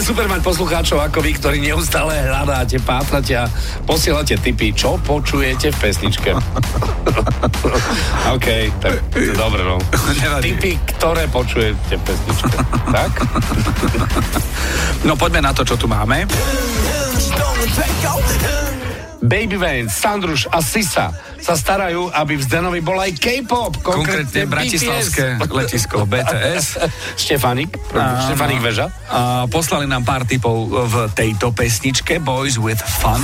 super mať poslucháčov ako vy, ktorí neustále hľadáte, pátrate a posielate tipy, čo počujete v pesničke. OK, tak to dobre, no. Tipy, ktoré počujete v pesničke. tak? No poďme na to, čo tu máme. Baby Vance, Sandruš a Sisa sa starajú, aby v Zdenovi bol aj K-pop. Konkrétne bratislavské letisko BTS. Štefanik, Štefanik Veža. A poslali nám pár tipov v tejto pesničke Boys with Fun.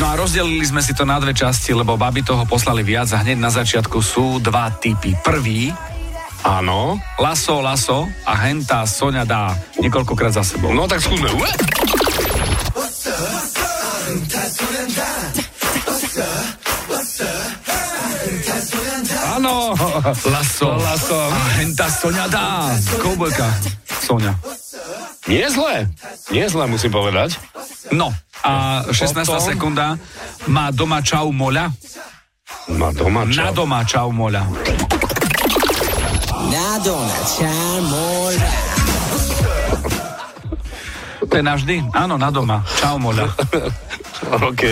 No a rozdelili sme si to na dve časti, lebo baby toho poslali viac a hneď na začiatku sú dva typy. Prvý, Áno. Laso, laso a hentá Sonia dá niekoľkokrát za sebou. No tak skúsme. Áno. Laso, Laso. a hentá Sonia dá. Koubojka. Sonia. Nie zle. Nie zle, musím povedať. No, a 16. Potom? sekunda má doma čau moľa. Má doma Na čau. doma čau moľa. Madonna, Charmola. To je navždy? Áno, na doma. Čau moľa. OK.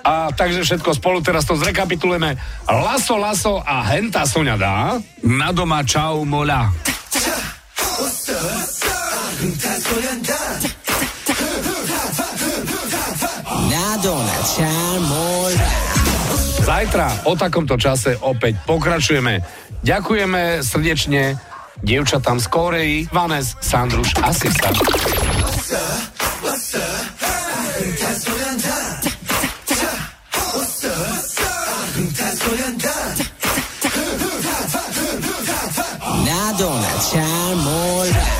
A takže všetko spolu teraz to zrekapitulujeme. Laso, laso a henta Sonia dá. Na doma čau moľa. Madonna, Charmola. Zajtra o takomto čase opäť pokračujeme. Ďakujeme srdečne dievčatám z Koreji, Vanes, Sandruš a Sisa. Madonna, Charmola.